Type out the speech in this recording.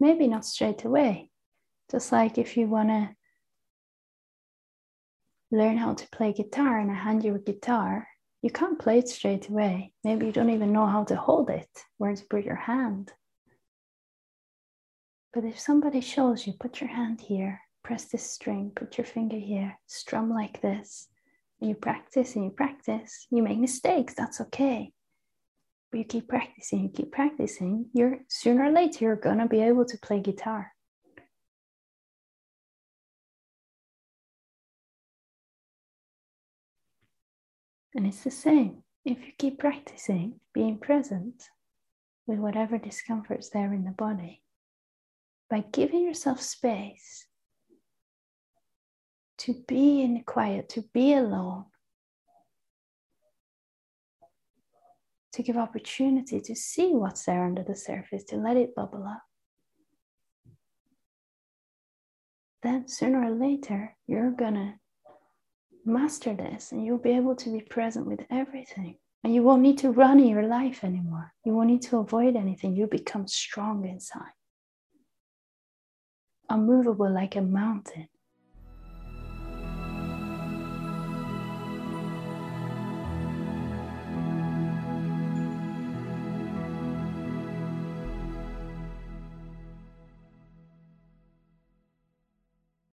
maybe not straight away. Just like if you want to learn how to play guitar and I hand you a guitar, you can't play it straight away. Maybe you don't even know how to hold it, where to put your hand. But if somebody shows you, put your hand here, press this string, put your finger here, strum like this, and you practice and you practice, you make mistakes, that's okay. But you keep practicing, you keep practicing, you're sooner or later you're gonna be able to play guitar. And it's the same. If you keep practicing being present with whatever discomfort's there in the body, by giving yourself space to be in quiet, to be alone, to give opportunity to see what's there under the surface, to let it bubble up. Then sooner or later, you're gonna master this and you'll be able to be present with everything. And you won't need to run in your life anymore. You won't need to avoid anything. You become strong inside, unmovable like a mountain.